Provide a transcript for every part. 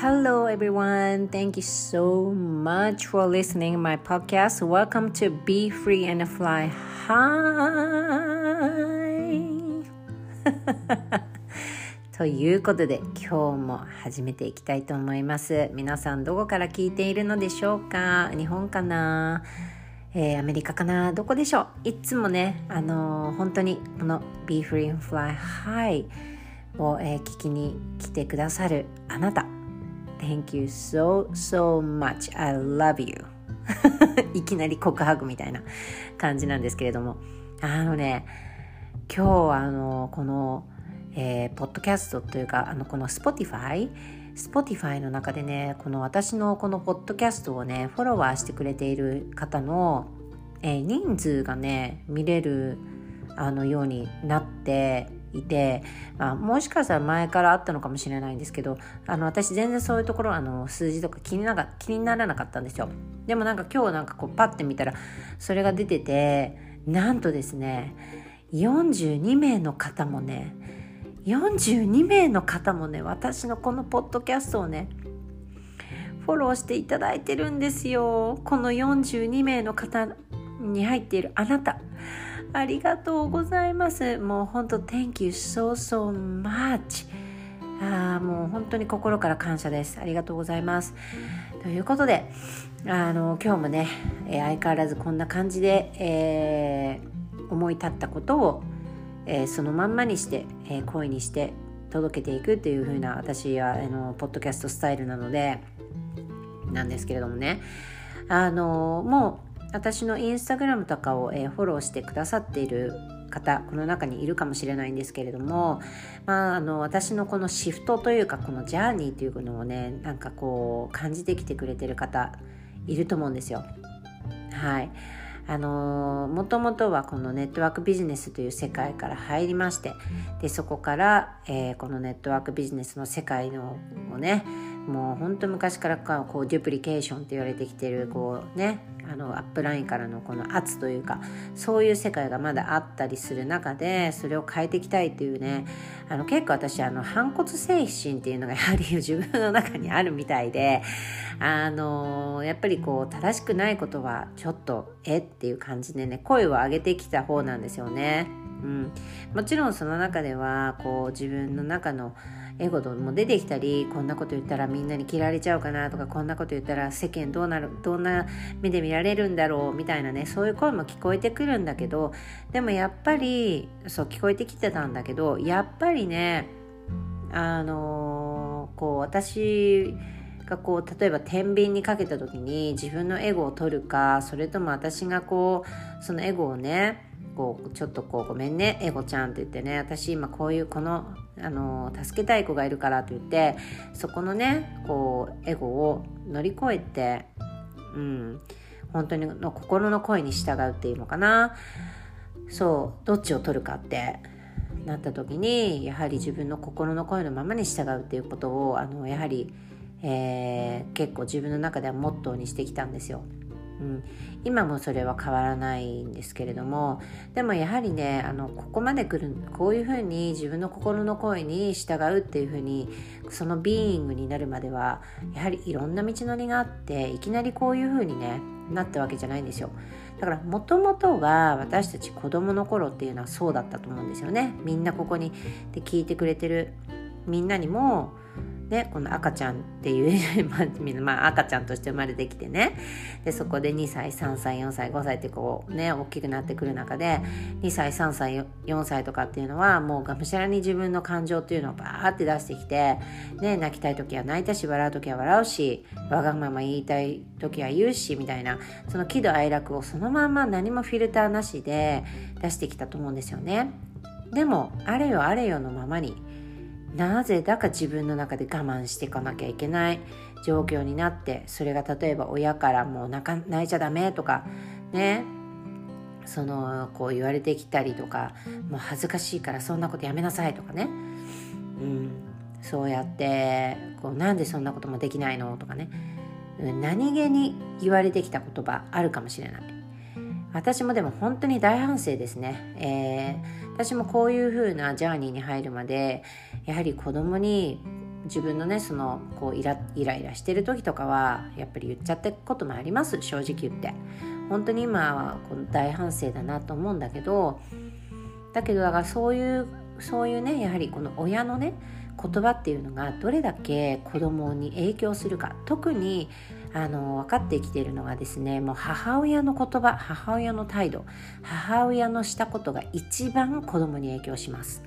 Hello everyone. Thank you so much for listening my podcast. Welcome to Be Free and Fly High. ということで今日も始めていきたいと思います。皆さんどこから聞いているのでしょうか日本かなえー、アメリカかなどこでしょういつもね、あのー、本当にこの Be Free and Fly High を、えー、聞きに来てくださるあなた Thank you so so much. I love you. いきなり告白みたいな感じなんですけれども。あのね今日あのこの、えー、ポッドキャストというかあのこの Spotify Spotify の中でねこの私のこのポッドキャストをねフォロワーしてくれている方の、えー、人数がね見れるあのようになっていて、まあ、もしかしたら前からあったのかもしれないんですけどあの私全然そういうところあの数字とか気になが気にならなかったんですよ。でもなんか今日なんかこうパッて見たらそれが出ててなんとですね42名の方もね42名の方もね私のこのポッドキャストをねフォローしていただいてるんですよ。この42名の方に入っているあなた。ありがとうございます。もう本当 Thank you so so much. あもう本当に心から感謝です。ありがとうございます。ということで、あの今日もね、えー、相変わらずこんな感じで、えー、思い立ったことを、えー、そのまんまにして、え声にして届けていくという風な私はあのポッドキャストスタイルなのでなんですけれどもねあのもう私のインスタグラムとかを、えー、フォローしてくださっている方この中にいるかもしれないんですけれども、まあ、あの私のこのシフトというかこのジャーニーというのをねなんかこう感じてきてくれてる方いると思うんですよ。はいあのもともとはこのネットワークビジネスという世界から入りましてでそこから、えー、このネットワークビジネスの世界のをねもう本当昔からこうデュプリケーションって言われてきてるこうねあのアップラインからのこの圧というかそういう世界がまだあったりする中でそれを変えていきたいっていうねあの結構私あの反骨精神っていうのがやはり 自分の中にあるみたいであのやっぱりこう正しくないことはちょっとえっていう感じでね声を上げてきた方なんですよね。うん、もちろんその中ではこう自分の中のエゴも出てきたりこんなこと言ったらみんなに嫌われちゃうかなとかこんなこと言ったら世間どうなるどんな目で見られるんだろうみたいなねそういう声も聞こえてくるんだけどでもやっぱりそう聞こえてきてたんだけどやっぱりねあのー、こう私がこう例えば天秤にかけた時に自分のエゴを取るかそれとも私がこうそのエゴをねこうちょっとこうごめんねエゴちゃんって言ってね私今こういうこのあの助けたい子がいるからと言ってそこのねこうエゴを乗り越えてうん本当にの心の声に従うっていうのかなそうどっちを取るかってなった時にやはり自分の心の声のままに従うっていうことをあのやはり、えー、結構自分の中ではモットーにしてきたんですよ。うん、今もそれは変わらないんですけれどもでもやはりねあのここまで来るこういうふうに自分の心の声に従うっていうふうにそのビーイングになるまではやはりいろんな道のりがあっていきなりこういうふうにねなったわけじゃないんですよ。だからもともとは私たち子供の頃っていうのはそうだったと思うんですよね。みんなここにで聞いてくれてるみんなにもね、この赤ちゃんっていう まあ、赤ちゃんとして生まれてきてねでそこで2歳3歳4歳5歳ってこうね大きくなってくる中で2歳3歳4歳とかっていうのはもうがむしゃらに自分の感情っていうのをバーって出してきて、ね、泣きたい時は泣いたし笑う時は笑うしわがまま言いたい時は言うしみたいなその喜怒哀楽をそのまま何もフィルターなしで出してきたと思うんですよね。でもあれよあれよのままになぜだか自分の中で我慢していかなきゃいけない。状況になってそれが例えば親からもう泣泣いちゃダメとかね。そのこう言われてきたりとかもう恥ずかしいからそんなことやめなさいとかね、うん、そうやってこうなんでそんなこともできないのとかね。何気に言われてきた言葉あるかもしれない。私もでも本当に大反省ですね、えー、私もこういう風なジャーニーに入るまでやはり子供に自分のねそのこうイライライラしてる時とかはやっぱり言っちゃったこともあります。正直言って。本当に今はこの大反省だなと思うんだけどだけどだからそういうそういうねやはりこの親のね言葉っていうのがどれだけ子供に影響するか。特にあの分かってきているのがですねもう母親の言葉母親の態度母親のしたことが一番子供に影響します。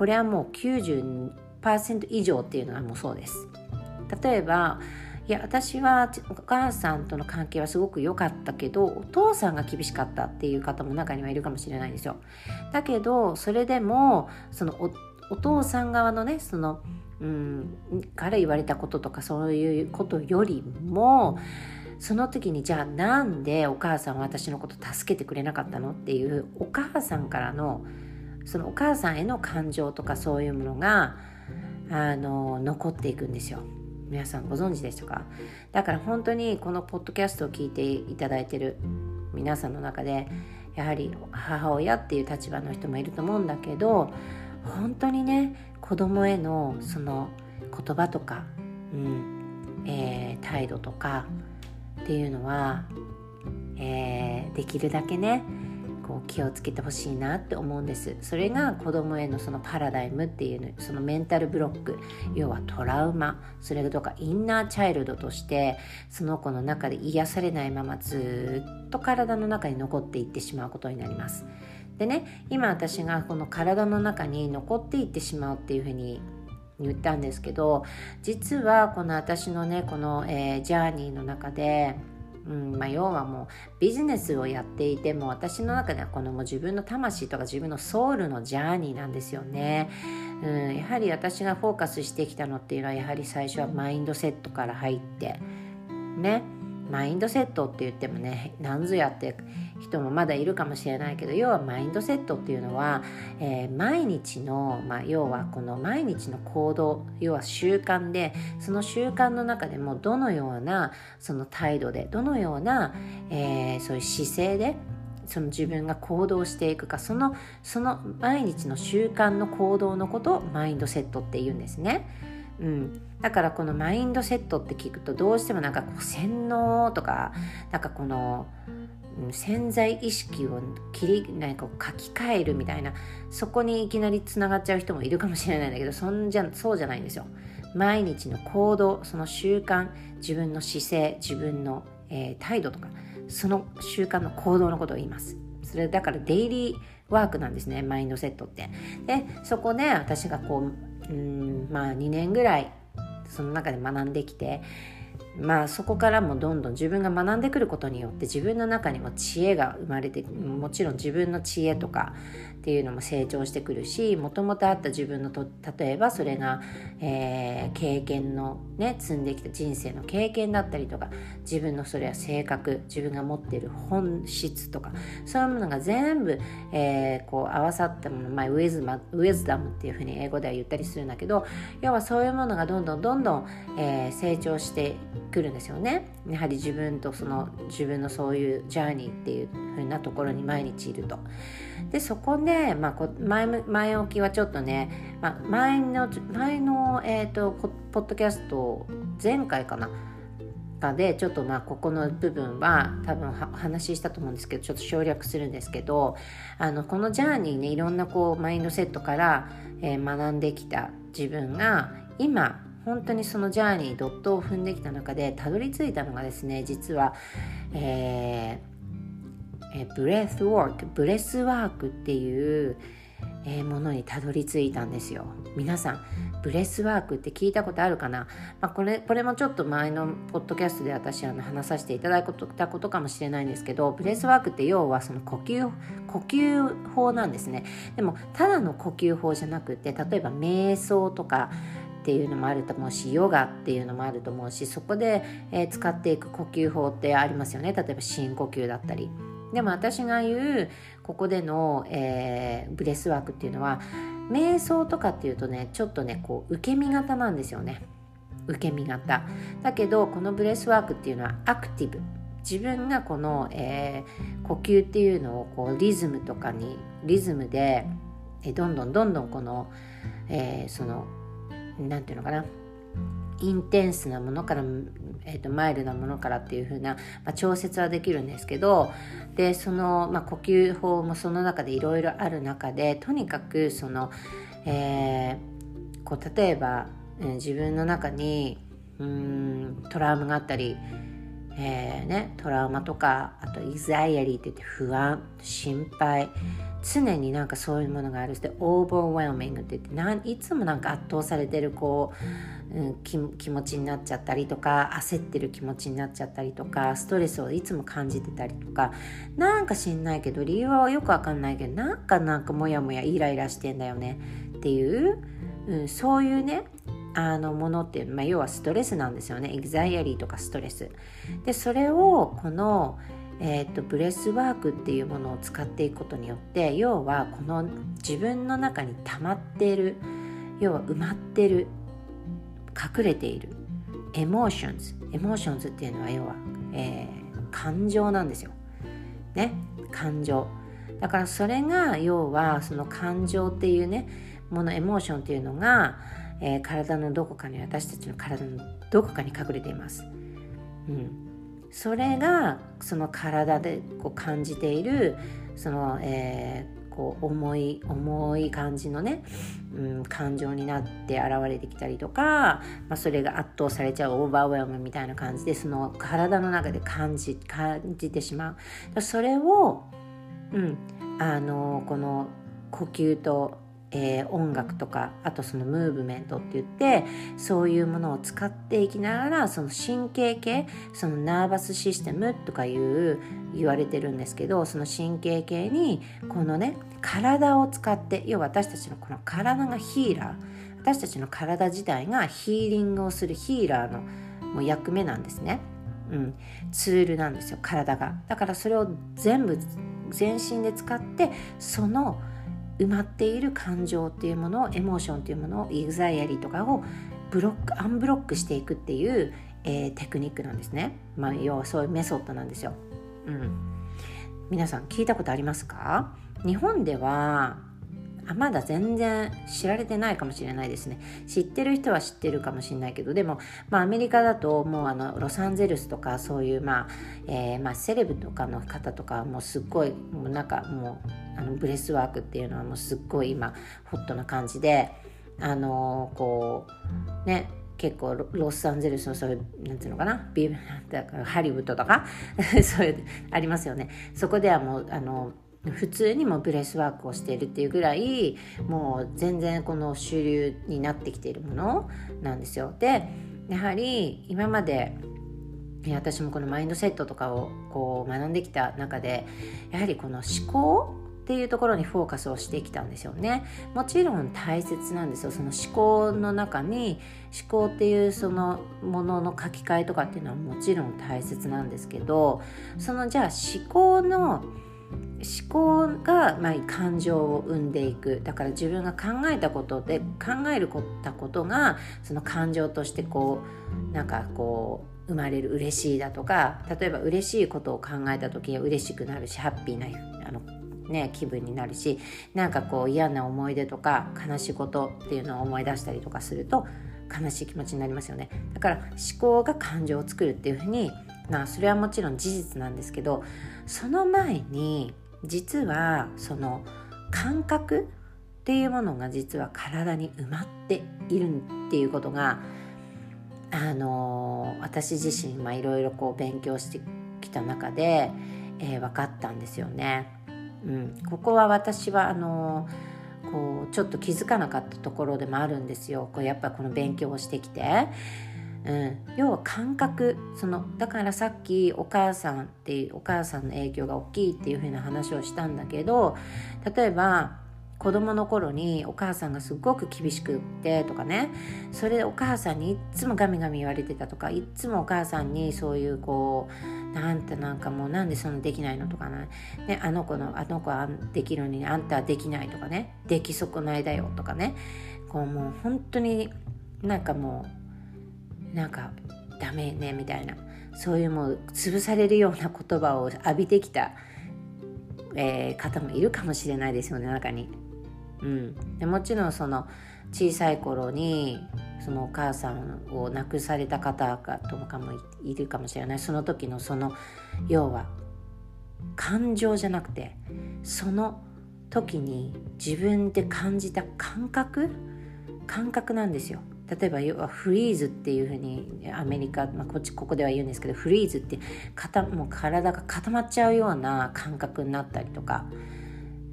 これはもう90%以上っていうのはもうそうです。例えばいや私はお母さんとの関係はすごく良かったけどお父さんが厳しかったっていう方も中にはいるかもしれないですよ。だけどそれでもそのお父さん側のねそのうん、から言われたこととかそういうことよりもその時にじゃあなんでお母さんは私のこと助けてくれなかったのっていうお母さんからのそのお母さんへの感情とかそういうものがあの残っていくんですよ。皆さんご存知でしたか？だから本当にこのポッドキャストを聞いていただいてる皆さんの中でやはり母親っていう立場の人もいると思うんだけど本当にね子供へのその言葉とか、うんえー、態度とかっていうのは、えー、できるだけねこう気をつけてほしいなって思うんです。それが子供へのそのパラダイムっていうそのメンタルブロック要はトラウマそれとかインナーチャイルドとしてその子の中で癒されないままずっと体の中に残っていってしまうことになります。でね今私がこの体の中に残っていってしまうっていうふうに言ったんですけど実はこの私のねこの、えー、ジャーニーの中でうんまあ、要はもうビジネスをやっていても私の中ではこのもう自分の魂とか自分のソウルのジャーニーなんですよね。うん、やはり私がフォーカスしてきたのっていうのはやはり最初はマインドセットから入ってねマインドセットって言ってもね何ぞやって人もまだいるかもしれないけど要はマインドセットっていうのは、えー、毎日の、まあ、要はこの毎日の行動要は習慣でその習慣の中でもどのようなその態度でどのような、えー、そういう姿勢でその自分が行動していくかそのその毎日の習慣の行動のことをマインドセットって言うんですね。うん、だからこのマインドセットって聞くとどうしてもなんかこう洗脳とかなんかこの潜在意識を切りなんか書き換えるみたいなそこにいきなりつながっちゃう人もいるかもしれないんだけどそんじゃそうじゃないんですよ。毎日の行動その習慣自分の姿勢自分の、えー、態度とかその習慣の行動のことを言います。それだからデイリーワークなんですねマインドセットって。でそこで私がこううんまあ2年ぐらいその中で学んできてまあそこからもどんどん自分が学んでくることによって自分の中にも知恵が生まれてもちろん自分の知恵とかっていうのも成長してくるしもともとあった自分のと例えばそれが、えー、経験のね積んできた人生の経験だったりとか自分のそれは性格自分が持っている本質とかそういうものが全部、えー、こう合わさったもの、まあ、ウェズマウェズダムっていうふうに英語では言ったりするんだけど要はそういうものがどんどんどんどん、えー、成長してくるんですよねやはり自分とその自分のそういうジャーニーっていうふうなところに毎日いると。でそこで、まあ、こ前前置きはちょっとね、まあ、前の前の、えーと、ポッドキャスト前回かな？かでちょっとまあここの部分は多分お話したと思うんですけどちょっと省略するんですけどあのこのジャーニーねいろんなこうマインドセットから、えー、学んできた自分が今本当にそのジャーニードットを踏んできた中でたどり着いたのがですね実は、えーえ breathwork breathwork っていう、えものにたどり着いたんですよ。皆さん breathwork って聞いたことあるかな、まあ、これこれもちょっと前のポッドキャストで私あの話させていただいたことかもしれないんですけど breathwork って要はその呼吸呼吸法なんですね。でもただの呼吸法じゃなくて例えば瞑想とかっていうのもあると思うしヨガっていうのもあると思うしそこで、えー、使っていく呼吸法ってありますよね。例えば深呼吸だったり。でも私が言うここでの、えー、 breathwork っていうのは瞑想とかっていうとねちょっとねこう受け身型なんですよね。受け身型。だけどこの breathwork っていうのはアクティブ。自分がこの、えー、呼吸っていうのをこうリズムとかにリズムで、えどんどんどんどんこの、えー、その何て言うのかな。インテンスなものから、えーと、マイルなものからっていう風な、まあ、調節はできるんですけどでその、まあ、呼吸法もその中でいろいろある中でとにかくその、えー、こう例えば、えー、自分の中にうんトラウマがあったり、えーね、トラウマとかあとイザイアリーって言って不安心配常になんかそういうものがある。して overwhelming って言ってないつもなんか圧倒されてるこう、うん、気気持ちになっちゃったりとか焦ってる気持ちになっちゃったりとかストレスをいつも感じてたりとかなんか知んないけど理由はよくわかんないけどなんかなんかモヤモヤイライラしてんだよね。っていう、うん、そういうねあのものって、まあ、要はストレスなんですよね。エグザイアリーとかストレス。でそれをこのえーと、 breathwork っていうものを使っていくことによって要はこの自分の中に溜まっている要は埋まってる隠れている emotions emotions っていうのは要は、えー、感情なんですよ。ね？感情だからそれが要はその感情っていうねもの emotion っていうのが、えー、体のどこかに私たちの体のどこかに隠れています。うんそれがその体でこう感じているその、えー、こう重い重い感じのね、うん、感情になって現れてきたりとか、まあ、それが圧倒されちゃうオーバーウェルムみたいな感じでその体の中で感じ感じてしまう。それを、うん、あのこの呼吸とえー、音楽とかあとそのムーブメントって言ってそういうものを使っていきながらその神経系そのナーバスシステムとかいう言われてるんですけどその神経系にこのね体を使って要は私たちのこの体がヒーラー私たちの体自体がヒーリングをするヒーラーのもう役目なんですね。うん、ツールなんですよ体がだからそれを全部全身で使ってその埋まっている感情っていうものを emotion っていうものを anxiety とかを block unblock していくっていう、えー、テクニックなんですね、まあ、要はそういうメソッドなんですよ、うん、皆さん聞いたことありますか？日本ではあまだ全然知られてないかもしれないですね。知ってる人は知ってるかもしれないけどでも、まあ、アメリカだともうあのロサンゼルスとかそういう、まあえーまあ、セレブとかの方とかもうすっごいもうなんかもうあのブレスワークっていうのはもうすっごい今ホットな感じであのー、こうね結構ロサンゼルスのそういうなんていうのかな？ビハリウッドとか？そういうありますよね。そこではもうあの普通にもブレスワークをしているっていうぐらいもう全然この主流になってきているものなんですよ。でやはり今まで私もこのマインドセットとかをこう学んできた中でやはりこの思考っていうところにフォーカスをしてきたんですよね。もちろん大切なんですよ。その思考の中に思考っていうそのものの書き換えとかっていうのはもちろん大切なんですけどそのじゃあ思考の思考が、まあ、感情を生んでいく。だから自分が考えたことで考えるたことがその感情としてこうなんかこう生まれる嬉しいだとか例えば嬉しいことを考えた時には嬉しくなるしハッピーなあの、ね、気分になるしなんかこう嫌な思い出とか悲しいことっていうのを思い出したりとかすると悲しい気持ちになりますよね。だから思考が感情を作るっていうふうにまあそれはもちろん事実なんですけどその前に実はその感覚っていうものが実は体に埋まっているっていうことがあの私自身いろいろ勉強してきた中で、えー、分かったんですよね。うん、ここは私はあのこうちょっと気づかなかったところでもあるんですよ。こうやっぱこの勉強をしてきて。うん、要は感覚。そのだからさっきお母さんっていうお母さんの影響が大きいっていう風な話をしたんだけど例えば子供の頃にお母さんがすごく厳しくってとかね。それでお母さんにいっつもガミガミ言われてたとかいっつもお母さんにそういうこうなんてなんかもうなんでそんなできないのとかねねあの子のあの子はできるのにあんたはできないとかね。でき損ないだよとかね。こうもう本当になんかもうなんかダメねみたいな。そういうもう潰されるような言葉を浴びてきた、えー、方もいるかもしれないですよね中に。うん、でもちろんその小さい頃にそのお母さんを亡くされた方がとかもいるかもしれない。その時のその要は感情じゃなくてその時に自分で感じた感覚？感覚なんですよ。例えば要はフリーズっていうふうにアメリカ、まあ、こっちここでは言うんですけどフリーズってもう体が固まっちゃうような感覚になったりとか。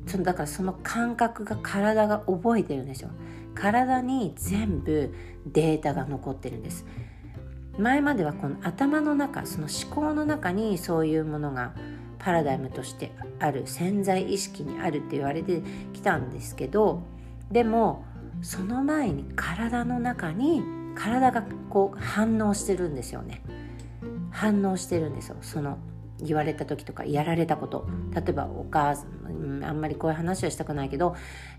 そのだからその感覚が体が覚えてるんですよ。体に全部データが残ってるんです。前まではこの頭の中その思考の中にそういうものがパラダイムとしてある潜在意識にあるって言われてきたんですけどでもその前に体の中に体がこう反応してるんですよね。反応してるんですよ。その言われた時とかやられたこと。例えばお母さんあんまりこういう話はしたくないけど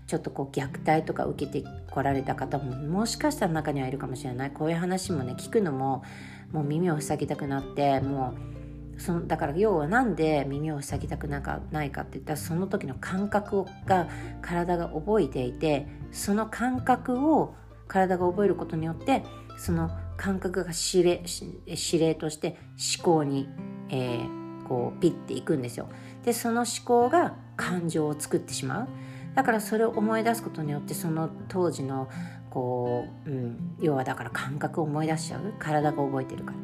ちょっとこう虐待とか受けてこられた方ももしかしたら中にはいるかもしれない。こういう話もね聞くのももう耳を塞ぎたくなってもうそのだから要は何で耳を塞ぎたくなかないかって言ったらその時の感覚が体が覚えていてその感覚を体が覚えることによってその感覚が指令指令として思考に、えー、こうピッていくんですよ。でその思考が感情を作ってしまう。だからそれを思い出すことによってその当時のこう、うん、要はだから感覚を思い出しちゃう体が覚えてるから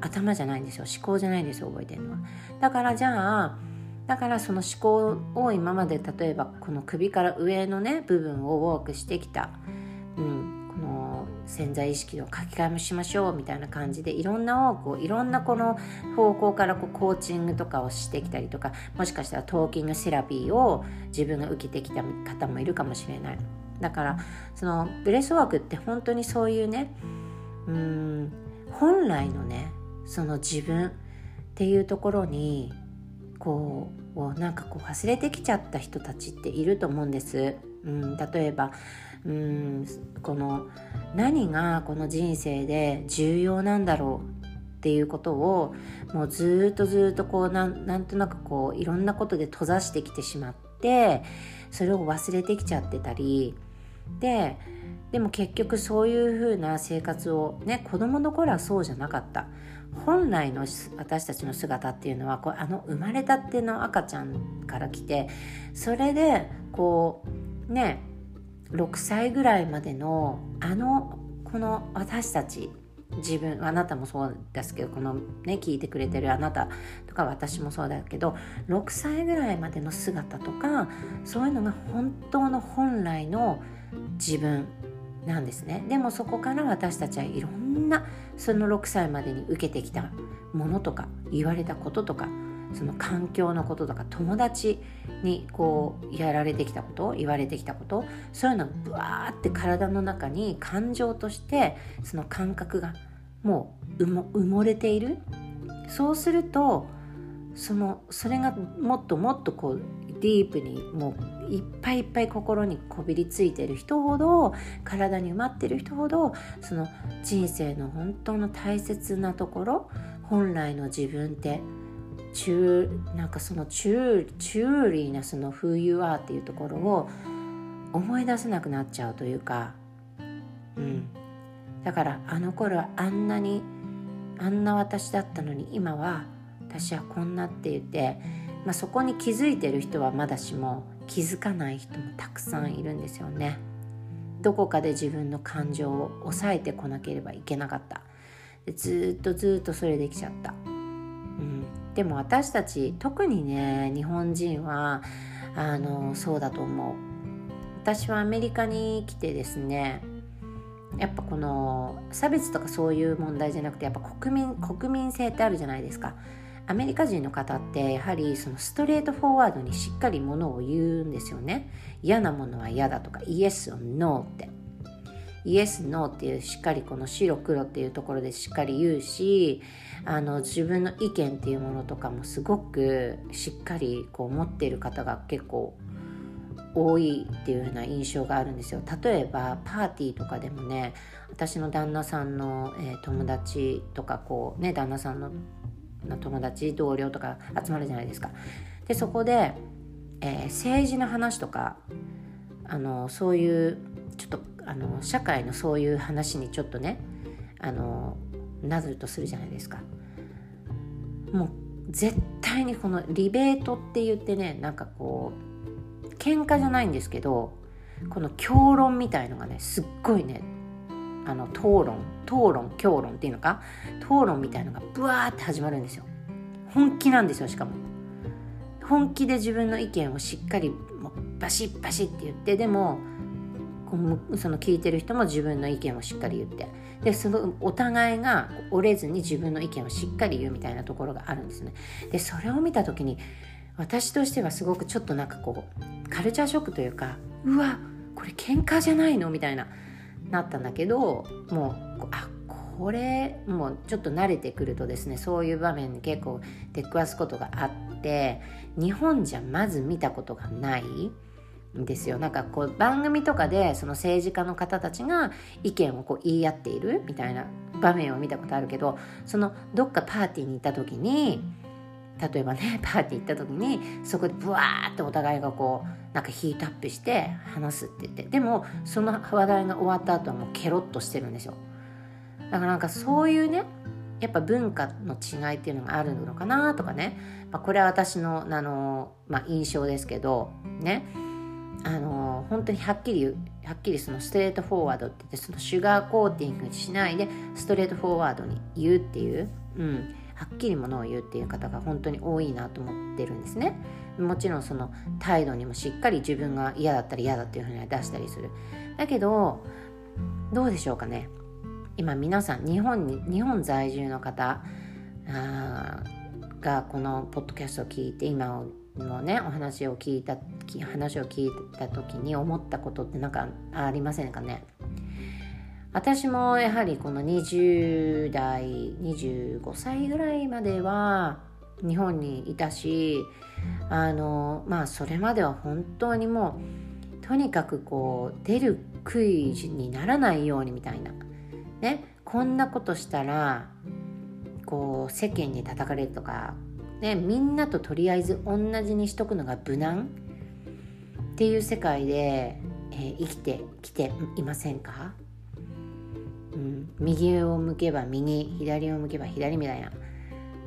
頭じゃないんですよ。思考じゃないんですよ覚えてるのは。だからじゃあだからその思考を今まで例えばこの首から上のね部分をワークしてきた、うん、この潜在意識を書き換えもしましょうみたいな感じでいろんなワークをいろんなこの方向からこうコーチングとかをしてきたりとかもしかしたら talking therapy を自分が受けてきた方もいるかもしれない。だからそのブレスワークって本当にそういうねうん本来のねその自分っていうところにこうなんかこう忘れてきちゃった人たちっていると思うんです。うん、例えばうんこの何がこの人生で重要なんだろうっていうことをもうずっとずっとこうなんとなくこういろんなことで閉ざしてきてしまってそれを忘れてきちゃってたりででも結局そういう風な生活をね子供の頃はそうじゃなかった本来の私たちの姿っていうのはこうあの生まれたての赤ちゃんから来てそれでこうね6歳ぐらいまでのあのこの私たち自分あなたもそうですけどこのね聞いてくれてるあなたとか私もそうだけど6歳ぐらいまでの姿とかそういうのが本当の本来の自分。なんですね。でもそこから私たちはいろんなその6歳までに受けてきたものとか言われたこととかその環境のこととか友達にこうやられてきたこと言われてきたことそういうのがブワーって体の中に感情としてその感覚がもう埋もれている。そうするとそのそれがもっともっとこうディープにもういっぱいいっぱい心にこびりついてる人ほど体に埋まってる人ほどその人生の本当の大切なところ本来の自分って中なんかそのチューリーなその「Who You Are」っていうところを思い出せなくなっちゃうというか、うん、だからあの頃はあんなにあんな私だったのに今は私はこんなって言ってまあ、そこに気づいてる人はまだしも気づかない人もたくさんいるんですよね。どこかで自分の感情を抑えてこなければいけなかった。でずっとずっとそれできちゃった、うん、でも私たち特にね日本人はあのそうだと思う。私はアメリカに来てですねやっぱこの差別とかそういう問題じゃなくてやっぱ国民国民性ってあるじゃないですか。アメリカ人の方ってやはりそのストレートフォワードにしっかりものを言うんですよね。嫌なものは嫌だとかイエスをノーって。イエスノーっていうしっかりこの白黒っていうところでしっかり言うしあの自分の意見っていうものとかもすごくしっかりこう持っている方が結構多いっていうような印象があるんですよ。例えばパーティーとかでもね私の旦那さんの、えー、友達とかこうね旦那さん友達同僚とか集まるじゃないですか。でそこで、えー、政治の話とかあのそういうちょっとあの社会のそういう話にちょっとねあのなるとするじゃないですか。もう絶対にこのリベートって言ってねなんかこう喧嘩じゃないんですけどこの評論みたいのがねすっごいねあの討論討論評論っていうのか討論みたいのがブワーって始まるんですよ。本気なんですよしかも。本気で自分の意見をしっかりバシッバシッって言ってでもその聞いてる人も自分の意見をしっかり言ってでそのお互いが折れずに自分の意見をしっかり言うみたいなところがあるんですね。でそれを見た時に私としてはすごくちょっとなんかこうカルチャーショックというかうわこれ喧嘩じゃないの？みたいななったんだけどもうあこれもうちょっと慣れてくるとですねそういう場面に結構出くわすことがあって日本じゃまず見たことがないんですよ。なんかこう番組とかでその政治家の方たちが意見をこう言い合っているみたいな場面を見たことあるけどそのどっかパーティーに行った時に例えばね パーティー行った時にそこでブワーってお互いがこうなんかヒートアップして話すって言ってでもその話題が終わった後はもうケロッとしてるんですよ。だからなんかそういうねやっぱ文化の違いっていうのがあるのかなとかね、まあ、これは私のあの、まあ、印象ですけどね。あの本当にはっきり言うはっきりそのストレートフォワードって言ってそのシュガーコーティングしないでストレートフォワードに言うっていう、うん、はっきりものを言うっていう方が本当に多いなと思ってるんですね。もちろんその態度にもしっかり自分が嫌だったら嫌だっていうふうに出したりする。だけどどうでしょうかね。今皆さん日本に日本在住の方がこのポッドキャストを聞いて今のねお話を聞いた話を聞いた時に思ったことって何かありませんかね？私もやはりこの20代25歳ぐらいまでは日本にいたしあのまあそれまでは本当にもうとにかくこう出るクイズにならないようにみたいな。ねこんなことしたらこう世間に叩かれるとか、ね、みんなととりあえず同じにしとくのが無難っていう世界で、えー、生きてきていませんか？うん、右を向けば右左を向けば左みたいな、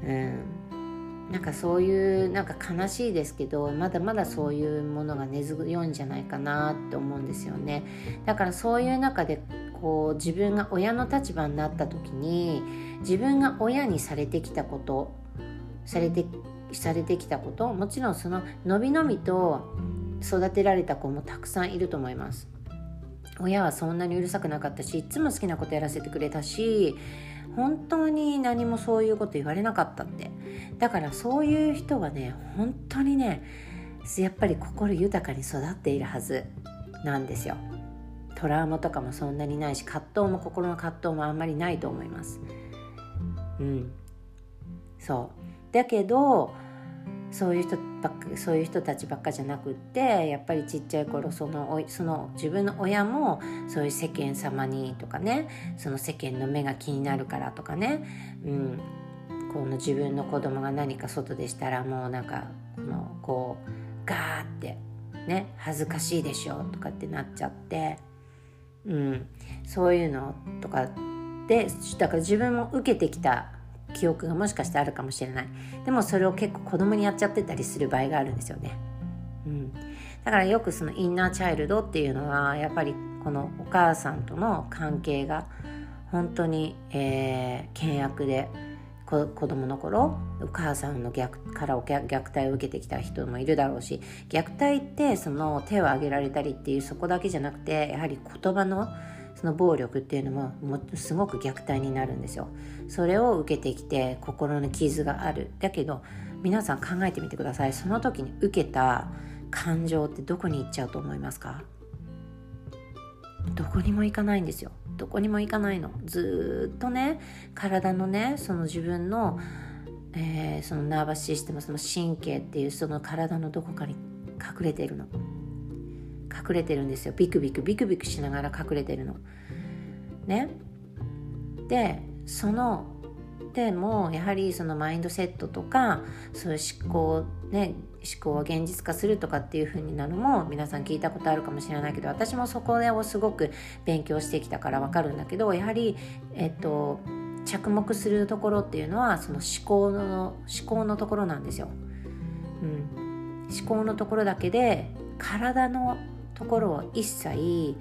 うん、なんかそういうなんか悲しいですけどまだまだそういうものが根強いんじゃないかなって思うんですよね。だからそういう中でこう自分が親の立場になった時に自分が親にされてきたことされてされてきたこともちろんそののびのびと育てられた子もたくさんいると思います。親はそんなにうるさくなかったしいつも好きなことやらせてくれたし本当に何もそういうこと言われなかったって。だからそういう人はね本当にねやっぱり心豊かに育っているはずなんですよ。トラウマとかもそんなにないし葛藤も心の葛藤もあんまりないと思います。うん。そう。だけどそういう人ばっかそういう人たちばっかじゃなくってやっぱりちっちゃい頃そのその自分の親もそういう世間様にとかねその世間の目が気になるからとかね、うん、この自分の子供が何か外でしたらもうなんかもうこうガーってね恥ずかしいでしょとかってなっちゃって、うん、そういうのとかでだから自分も受けてきた記憶がもしかしてあるかもしれない。でもそれを結構子供にやっちゃってたりする場合があるんですよね、うん、だからよくそのインナーチャイルドっていうのはやっぱりこのお母さんとの関係が本当に、えー、険悪で子供の頃お母さんの逆から虐待を受けてきた人もいるだろうし虐待ってその手を挙げられたりっていうそこだけじゃなくてやはり言葉のその暴力っていうのももすごく虐待になるんですよ。それを受けてきて心の傷がある。だけど皆さん考えてみてください。その時に受けた感情ってどこに行っちゃうと思いますか？どこにも行かないんですよ。どこにも行かないの。ずっとね体のねその自分の、えー、そのナーバスシステムその神経っていうその体のどこかに隠れているの。隠れてるんですよビクビクビクビクしながら隠れてるの。ねでそのでもやはりそのマインドセットとかそういう思考ね思考を現実化するとかっていう風になるのも皆さん聞いたことあるかもしれないけど私もそこをすごく勉強してきたから分かるんだけどやはりえっと着目するところっていうのはその思考の思考のところなんですよ。うん、思考のところだけで体のところを一切、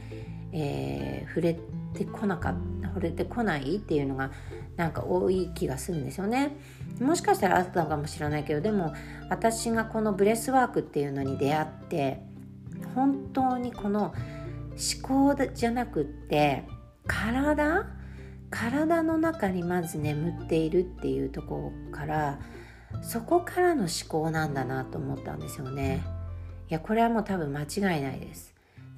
えー、触れてこなか触れてこないっていうのがなんか多い気がするんですよね。もしかしたらあったのかもしれないけどでも私がこのブレスワークっていうのに出会って本当にこの思考じゃなくって体体の中にまず眠っているっていうところからそこからの思考なんだなと思ったんですよね。いやこれはもう多分間違いないです。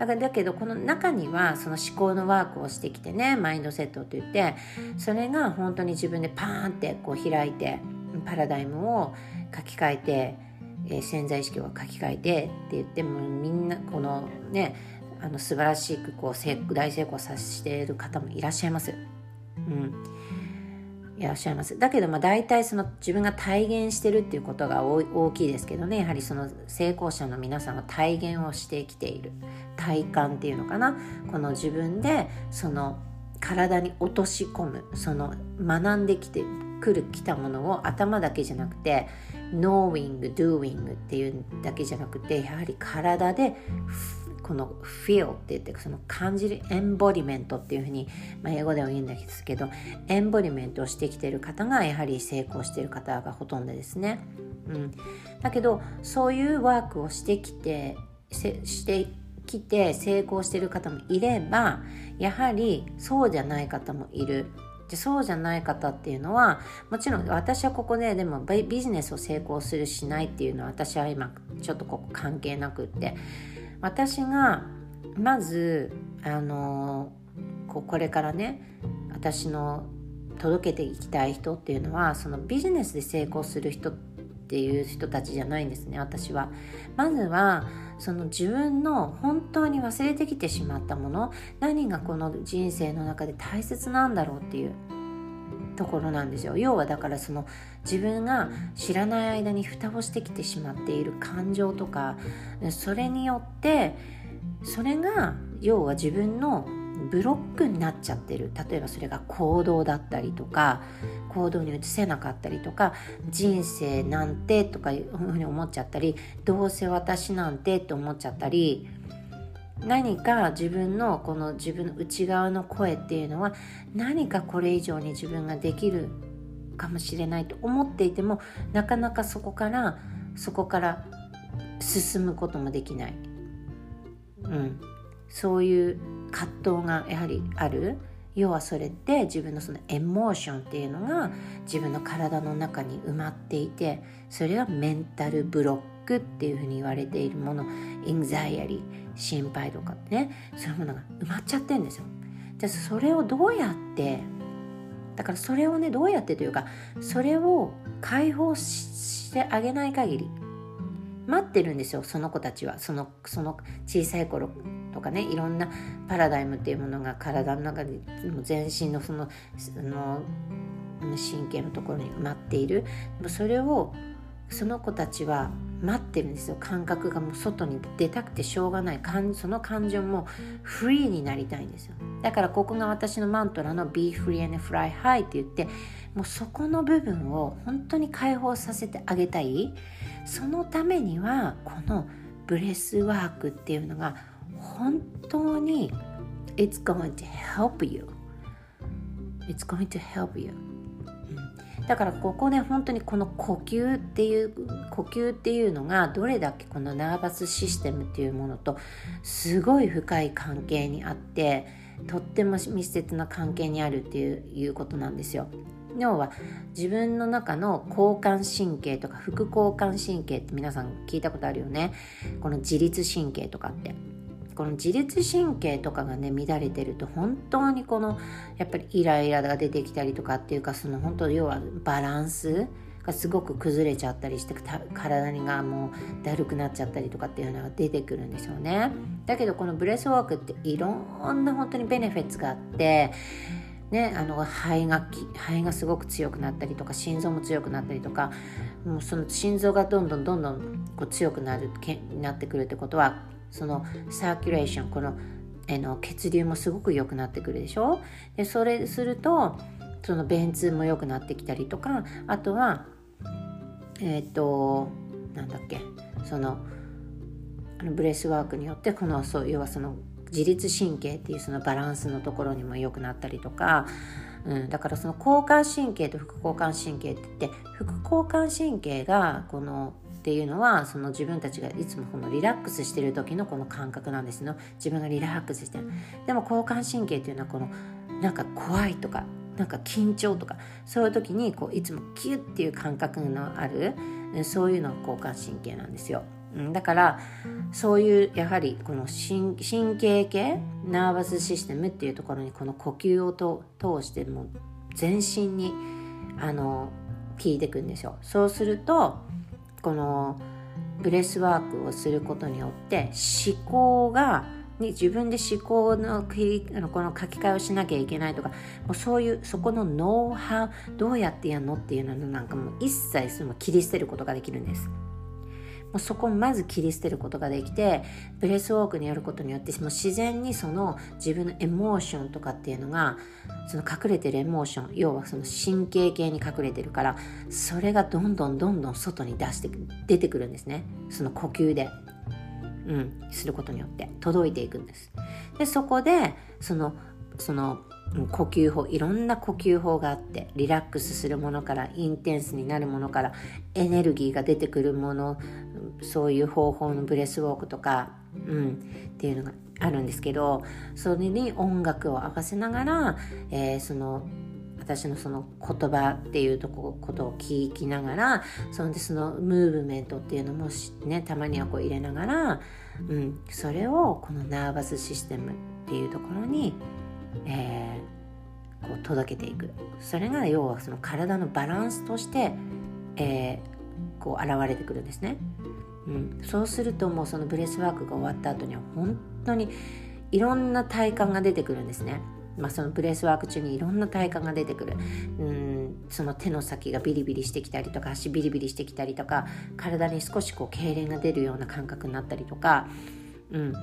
だからだけどこの中にはその思考のワークをしてきてねマインドセットといってそれが本当に自分でパーンってこう開いてパラダイムを書き換えて、えー、潜在意識を書き換えてって言ってもみんなこのねあの素晴らしくこう大成功させている方もいらっしゃいます。うん、いらっしゃいます。だけどまあ大体その自分が体現してるっていうことが大きいですけどね。やはりその成功者の皆さんは体現をしてきている。体感っていうのかな。この自分でその体に落とし込む。その学んできてくる来たものを頭だけじゃなくて knowing doing っていうだけじゃなくてやはり体でこの feel って言ってその感じるエンボリメントっていうふうに、まあ、英語では言うんですけどエンボリメントをしてきている方がやはり成功している方がほとんどですね。うん、だけどそういうワークをしてきてしてきて成功している方もいればやはりそうじゃない方もいる。でそうじゃない方っていうのはもちろん私はここででもビジネスを成功するしないっていうのは私は今ちょっとここ関係なくって私がまずあのここれからね私の届けていきたい人っていうのはそのビジネスで成功する人っていう人たちじゃないんですね私は。まずはその自分の本当に忘れてきてしまったもの何がこの人生の中で大切なんだろうっていうところなんですよ。要はだからその自分が知らない間に蓋をしてきてしまっている感情とかそれによってそれが要は自分のブロックになっちゃってる。例えばそれが行動だったりとか行動に移せなかったりとか人生なんてとかいうふうに思っちゃったりどうせ私なんてって思っちゃったり何か自分のこの自分の内側の声っていうのは何かこれ以上に自分ができるかもしれないと思っていてもなかなかそこからそこから進むこともできない、うん、そういう葛藤がやはりある。要はそれって自分のそのエモーションっていうのが自分の体の中に埋まっていてそれがメンタルブロック。クっていうふうに言われているものインザイアリー心配とかね。そういうものが埋まっちゃってるんですよ。じゃあそれをどうやってだからそれをねどうやってというかそれを解放してあげない限り待ってるんですよその子たちは。そのその小さい頃とかねいろんなパラダイムっていうものが体の中で全身のそのその神経のところに埋まっている。それをその子たちは待ってるんですよ。感覚がもう外に出たくてしょうがない。その感情もフリーになりたいんですよ。だからここが私のマントラの Be Free and Fly High って言ってもうそこの部分を本当に解放させてあげたい。そのためにはこのブレスワークっていうのが本当に It's going to help you It's going to help you だからここで本当にこの呼吸っていう呼吸っていうのがどれだけこの nervous system っていうものとすごい深い関係にあってとっても密接な関係にあるっていういうことなんですよ。要は自分の中の交感神経とか副交感神経って皆さん聞いたことあるよねこの自律神経とかってこの自律神経とかがね乱れてると本当にこのやっぱりイライラが出てきたりとかっていうかその本当要はバランスがすごく崩れちゃったりして体にがもうだるくなっちゃったりとかっていうのが出てくるんですよね。だけどこのブレスワークっていろんな本当にベネフィッツがあってね、あの肺が肺がすごく強くなったりとか心臓も強くなったりとかもうその心臓がどんどんどんどんこう強くなるけなってくるってことはそのサーキュレーションこのえの血流もすごく良くなってくるでしょ？でそれするとその便通も良くなってきたりとかあとはえっ、ー、となんだっけそのあのブレスワークによってこのそう要はその自律神経っていうそのバランスのところにも良くなったりとか、うん、だからその交感神経と副交感神経って言って副交感神経がこのっていうのはその自分たちがいつもこのリラックスしてる時のこの感覚なんですの自分がリラックスしてるでも交感神経っていうのはこのなんか怖いとかなんか緊張とかそういう時にこういつもキュッっていう感覚のあるそういうのが交感神経なんですよ。だからそういうやはりこの神経系 nervous system っていうところにこの呼吸を通しても全身にあの効いてくんですよ。そうするとこのブレスワークをすることによって思考がに自分で思考のこの書き換えをしなきゃいけないとかもうそういうそこのノウハウどうやってやるのっていうのなんかもう一切その切り捨てることができるんです。もうそこをまず切り捨てることができてブレスウォークにやることによってもう自然にその自分のエモーションとかっていうのがその隠れてるエモーション要はその神経系に隠れてるからそれがどんどんどんどん外に出して出てくるんですねその呼吸で。うん、することによって届いていくんです。でそこでそのその呼吸法いろんな呼吸法があってリラックスするものからインテンスになるものからエネルギーが出てくるものそういう方法のブレスウォークとか、うん、っていうのがあるんですけどそれに音楽を合わせながら、えー、その私のその言葉っていうとこことを聞きながらそんでそのムーブメントっていうのもねたまにはこう入れながら、うん、それをこの nervous system っていうところにえー、こう届けていく。それが要はその体のバランスとして、えー、こう現れてくるんですね、うん、そうするともうそのブレスワークが終わった後には本当にいろんな体感が出てくるんですね。まあ、そのブレスワーク中にいろんな体感が出てくる。うん。その手の先がビリビリしてきたりとか足ビリビリしてきたりとか体に少しこう痙攣が出るような感覚になったりとか、うん、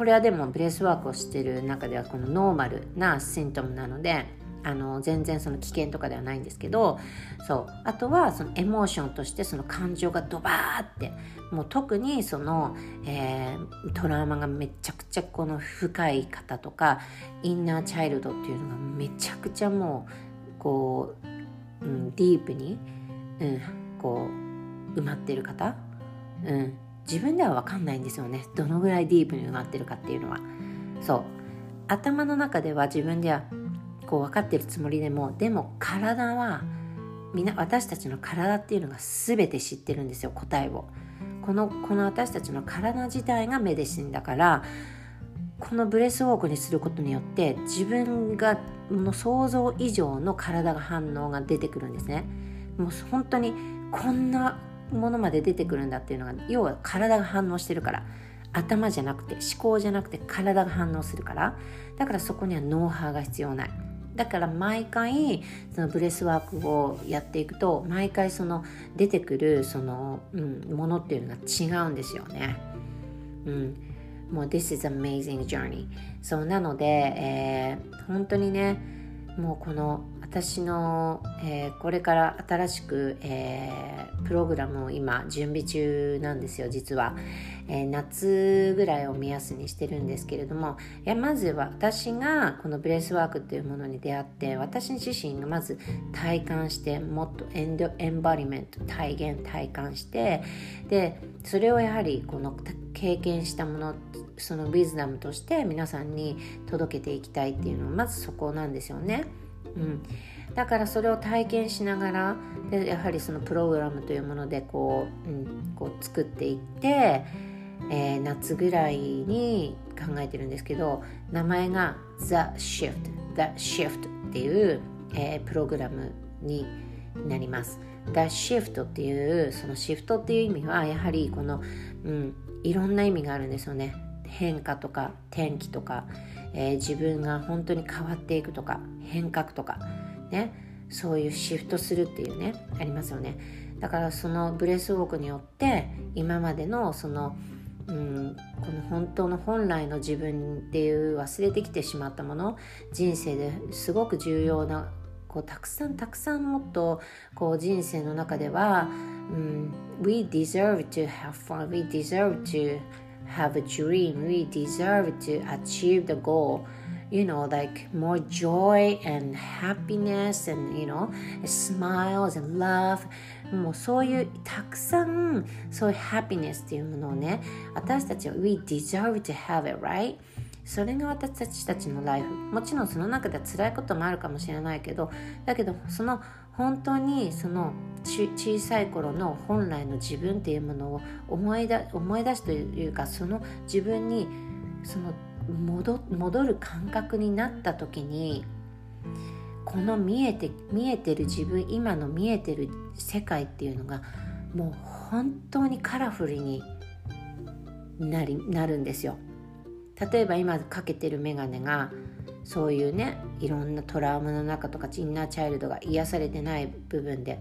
これはでもブレスワークをしてる中ではこのノーマルな symptom なのであの全然その危険とかではないんですけどそう。あとはその emotion としてその感情がドバーってもう特にその、えー、トラウマがめちゃくちゃこの深い方とかインナーチャイルドっていうのがめちゃくちゃもうこう、うん、ディープに、うん、こう埋まってる方、うん、自分では分かんないんですよね。どのぐらいディープに埋まってるかっていうのは。そう。頭の中では自分ではこう分かってるつもりでもでも体はみんな私たちの体っていうのが全て知ってるんですよ答えを。このこの私たちの体自体がメディシンだからこのブレスウォークにすることによって自分がの想像以上の体が反応が出てくるんですね。もう本当にこんなものまで出てくるんだっていうのが要は体が反応してるから。頭じゃなくて思考じゃなくて体が反応するから。だからそこにはノウハウが必要ない。だから毎回そのブレスワークをやっていくと毎回その出てくるその、うん、ものっていうのが違うんですよね。うん、もう This is amazing journey そうなので、えー、本当にねもうこの私の、えー、これから新しく、えー、プログラムを今準備中なんですよ実は、えー、夏ぐらいを目安にしてるんですけれどもいやまずは私がこのブレスワークっていうものに出会って私自身がまず体感してもっと and embodiment 体現体感してでそれをやはりこの経験したものそのウィズダムとして皆さんに届けていきたいっていうのはまずそこなんですよね。うん、だからそれを体験しながらでやはりそのプログラムというものでこう,、うん、こう作っていって、えー、夏ぐらいに考えてるんですけど名前が The Shift The Shift っていう、えー、プログラムになります。The Shift っていうそのシフトっていう意味はやはりこの、うん、いろんな意味があるんですよね。変化とか天気とか、えー、自分が本当に変わっていくとか変革とかねそういうシフトするっていうねありますよね。だからそのブレスウォークによって今までのその、うん、この本当の本来の自分っていう忘れてきてしまったもの人生ですごく重要なこうたくさんたくさんもっとこう人生の中では、うん、We deserve to have fun We deserve to have a dream We deserve to achieve the goal you know like more joy and happiness and you know smiles and love もうそういうたくさんそういう happiness っていうものをね私たちは we deserve to have it right それが私たちのライフもちろんその中では辛いこともあるかもしれないけどだけどその本当にその小さい頃の本来の自分っていうものを思い出思い出すというかその自分にその戻戻る感覚になった時にこの見えて見えてる自分今の見えてる世界っていうのがもう本当にカラフルになりなるんですよ。例えば今かけてる眼鏡がそういうねいろんなトラウマの中とかインナーチャイルドが癒されてない部分で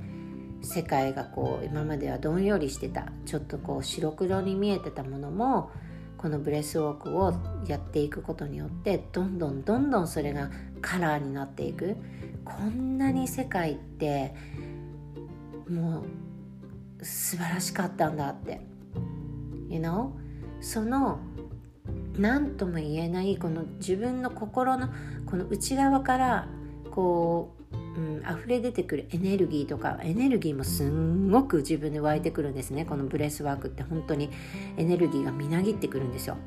世界がこう今まではどんよりしてたちょっとこう白黒に見えてたものもこのブレスウォークをやっていくことによってどんどんどんどんそれがカラーになっていくこんなに世界ってもう素晴らしかったんだって You know? その何とも言えないこの自分の心のこの内側からこう、うん、溢れ出てくるエネルギーとかエネルギーもすんごく自分で湧いてくるんですね。このブレスワークって本当にエネルギーがみなぎってくるんですよ。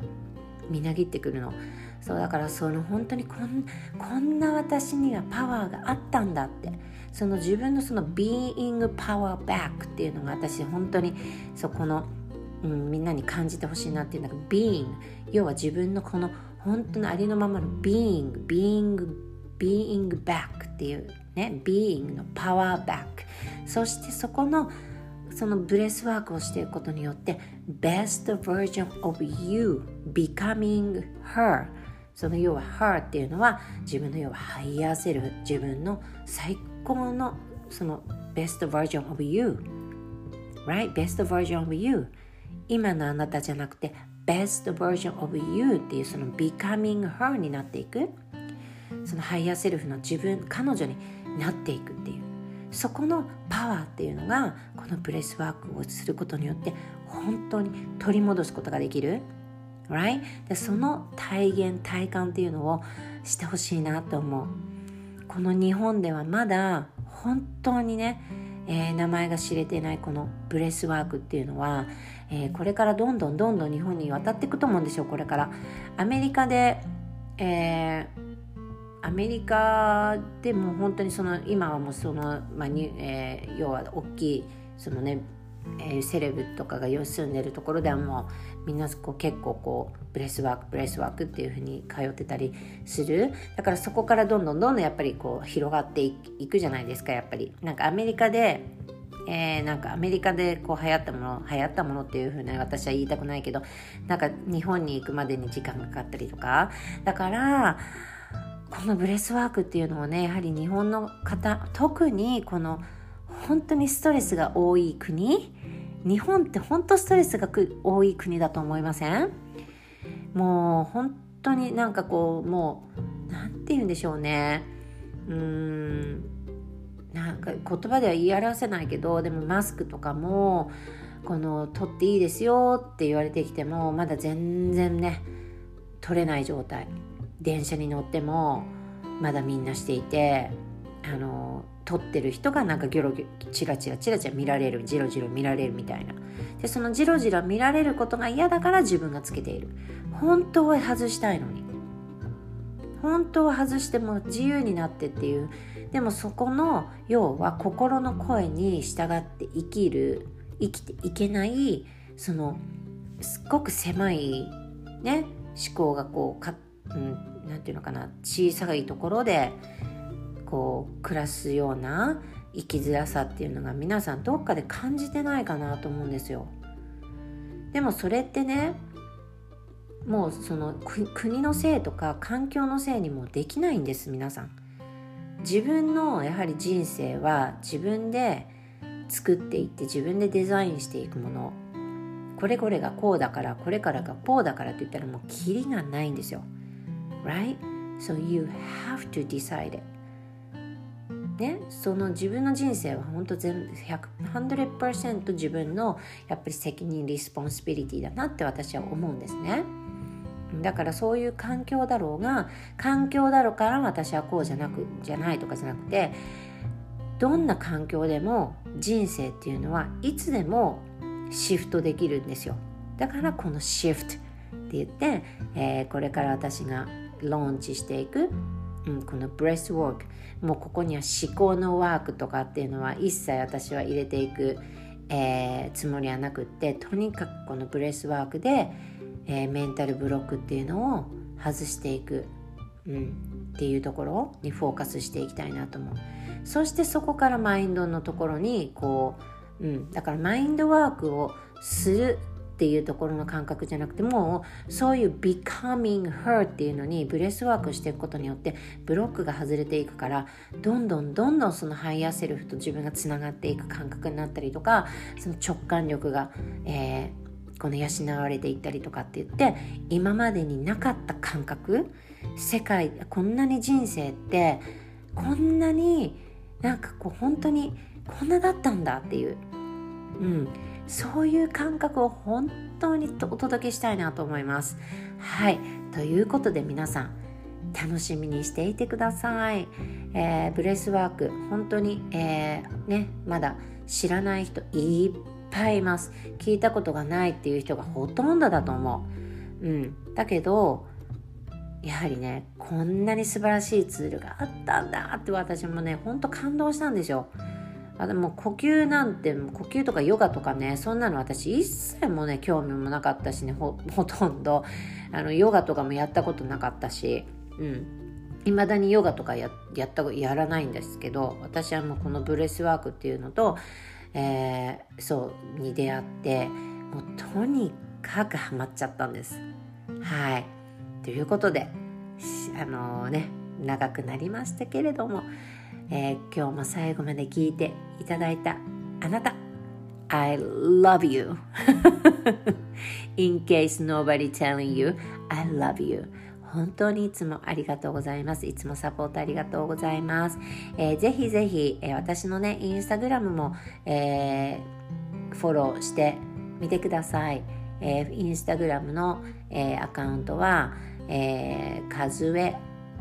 みなぎってくるの。そうだからその本当にこんこんな私にはパワーがあったんだって。その自分のその being power back っていうのが私本当にそこのうん、みんなに感じてほしいなっていうんだけど being 要は自分のこの本当のありのままの being being being back っていうね being のパワーバックそしてそこのそのブレスワークをしていくことによって best version of you becoming her その要は her っていうのは自分の要はハイヤーセルフ自分の最高のその best version of you right best version of you 今のあなたじゃなくて best version of you っていうその becoming her になっていく。そのハイヤーセルフの自分彼女になっていくっていう。そこのパワーっていうのがこのブレスワークをすることによって本当に取り戻すことができる。Right? でその体現体感っていうのをしてほしいなと思う。この日本ではまだ本当にねえー、名前が知れてないこのブレスワークっていうのは、えー、これからどんどんどんどん日本に渡っていくと思うんですよこれから。アメリカで、えー、アメリカでも本当にその今はもうその、まあにえー、要は大きいそのねえー、セレブとかが住んでるところではもうみんなこう結構こうブレスワークブレスワークっていうふうに通ってたりする。だからそこからどんどんどんどんやっぱりこう広がっていくじゃないですかやっぱり。なんかアメリカでえー、なんかアメリカでこう流行ったもの流行ったものっていうふうに私は言いたくないけどなんか日本に行くまでに時間がかかったりとか。だからこのブレスワークっていうのをねやはり日本の方特にこの本当にストレスが多い国日本って本当ストレスが多い国だと思いません？もう本当になんかこうもう何て言うんでしょうね。うーんなんか言葉では言い表せないけどでもマスクとかもこの取っていいですよって言われてきてもまだ全然ね取れない状態。電車に乗ってもまだみんなしていてあの撮ってる人がなんかギョロギョチラチラチラチラ見られるジロジロ見られるみたいな。でそのジロジロ見られることが嫌だから自分がつけている。本当は外したいのに。本当は外しても自由になってっていう。でもそこの要は心の声に従って生きる生きていけないそのすっごく狭いね思考がこうか、うん、なんていうのかな小さいところでこう暮らすような生きづらさっていうのが皆さんどっかで感じてないかなと思うんですよ。でもそれってねもうその国のせいとか環境のせいにもできないんです皆さん自分のやはり人生は自分で作っていって自分でデザインしていくものこれこれがこうだからこれからがこうだからって言ったらもうキリがないんですよ right? So you have to decide it ね、その自分の人生は本当全部100%自分のやっぱり責任 responsibility だなって私は思うんですね。だからそういう環境だろうが環境だろうから私はこうじゃなくじゃないとかじゃなくてどんな環境でも人生っていうのはいつでもシフトできるんですよ。だからこのシフトって言って、えー、これから私がローンチしていく、うん、このブレスワークもうここには思考のワークとかっていうのは一切私は入れていく、えー、つもりはなくってとにかくこのブレスワークで、えー、メンタルブロックっていうのを外していく、うん、っていうところにフォーカスしていきたいなと思う。そしてそこからマインドのところにこう、うん、だからマインドワークをするっていうところの感覚じゃなくてもうそういう becoming her っていうのにブレスワークしていくことによってブロックが外れていくからどんどんどんどんそのハイヤーセルフと自分がつながっていく感覚になったりとかその直感力が、えー、この養われていったりとかって言って今までになかった感覚世界こんなに人生ってこんなになんかこう本当にこんなだったんだっていう、うん、そういう感覚を本当にお届けしたいなと思います。はいということで皆さん楽しみにしていてください。えー、ブレスワーク本当に、えー、ねまだ知らない人いっぱいいます。聞いたことがないっていう人がほとんどだと思う。うん、だけどやはりねこんなに素晴らしいツールがあったんだって私もねほんと感動したんですよ。あでも呼吸なんて呼吸とかヨガとかねそんなの私一切もね興味もなかったしね ほとんど。あのヨガとかもやったことなかったしうん。未だにヨガとかややったやらないんですけど私はもうこのブレスワークっていうのと、えー、そうに出会ってもうとにかくハマっちゃったんです。はい。ということであのー、ね長くなりましたけれども、えー、今日も最後まで聞いていただいたあなた I love you in case nobody telling you I love you 本当にいつもありがとうございます。いつもサポートありがとうございます。えー、ぜひぜひ、えー、私のね、インスタグラムも、えー、フォローしてみてください。えー、インスタグラムの、えー、アカウントは、えー、カズウェ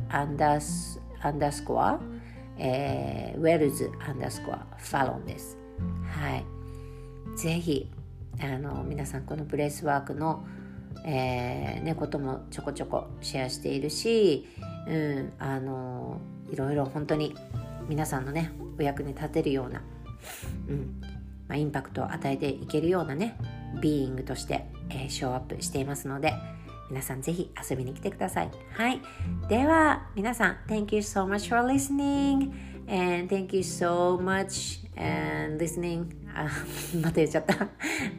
アンダースアンダースコア、えー、ウェルズアンダースコアファロンです。はい。ぜひ、あの、皆さんこのブレスワークの、えー、ね、こともちょこちょこシェアしているし、うん、あの、いろいろ本当に皆さんのね、お役に立てるような、うん、まあ、インパクトを与えていけるようなね、ビーイングとして、えー、ショーアップしていますので、皆さんぜひ遊びに来てください。はい。では、皆さん、Thank you so much for listening and thank you so much and listening あ、また言っちゃった。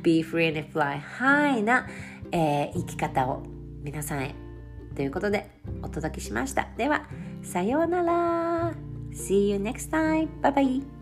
Be free and fly high な、えー、生き方を皆さんへということでお届けしました。では、さようなら。See you next time. Bye bye.